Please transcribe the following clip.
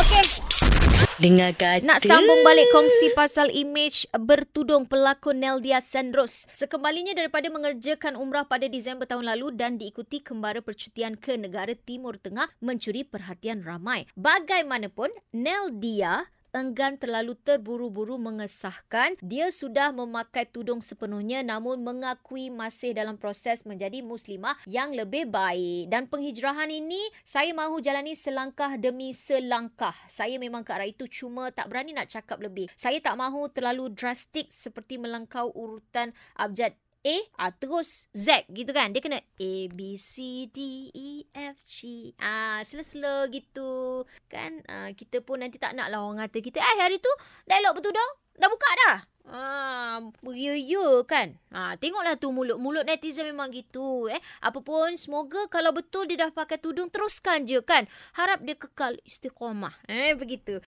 Okey. Dengar kata. Nak sambung balik kongsi pasal imej bertudung pelakon Neldia Sandros. Sekembalinya daripada mengerjakan umrah pada Disember tahun lalu dan diikuti kembara percutian ke negara Timur Tengah mencuri perhatian ramai. Bagaimanapun, Neldia enggan terlalu terburu-buru mengesahkan dia sudah memakai tudung sepenuhnya namun mengakui masih dalam proses menjadi muslimah yang lebih baik. Dan penghijrahan ini saya mahu jalani selangkah demi selangkah. Saya memang ke arah itu cuma tak berani nak cakap lebih. Saya tak mahu terlalu drastik seperti melangkau urutan abjad A ah, terus Z gitu kan? Dia kena A B C D E F G. Ah sela-sela gitu. Kan ah, kita pun nanti tak nak lah orang kata kita eh hari tu dialog betul dah buka dah? Ah beria kan? Ah tengoklah tu mulut-mulut netizen memang gitu eh. Apapun semoga kalau betul dia dah pakai tudung teruskan je kan? Harap dia kekal istiqamah eh begitu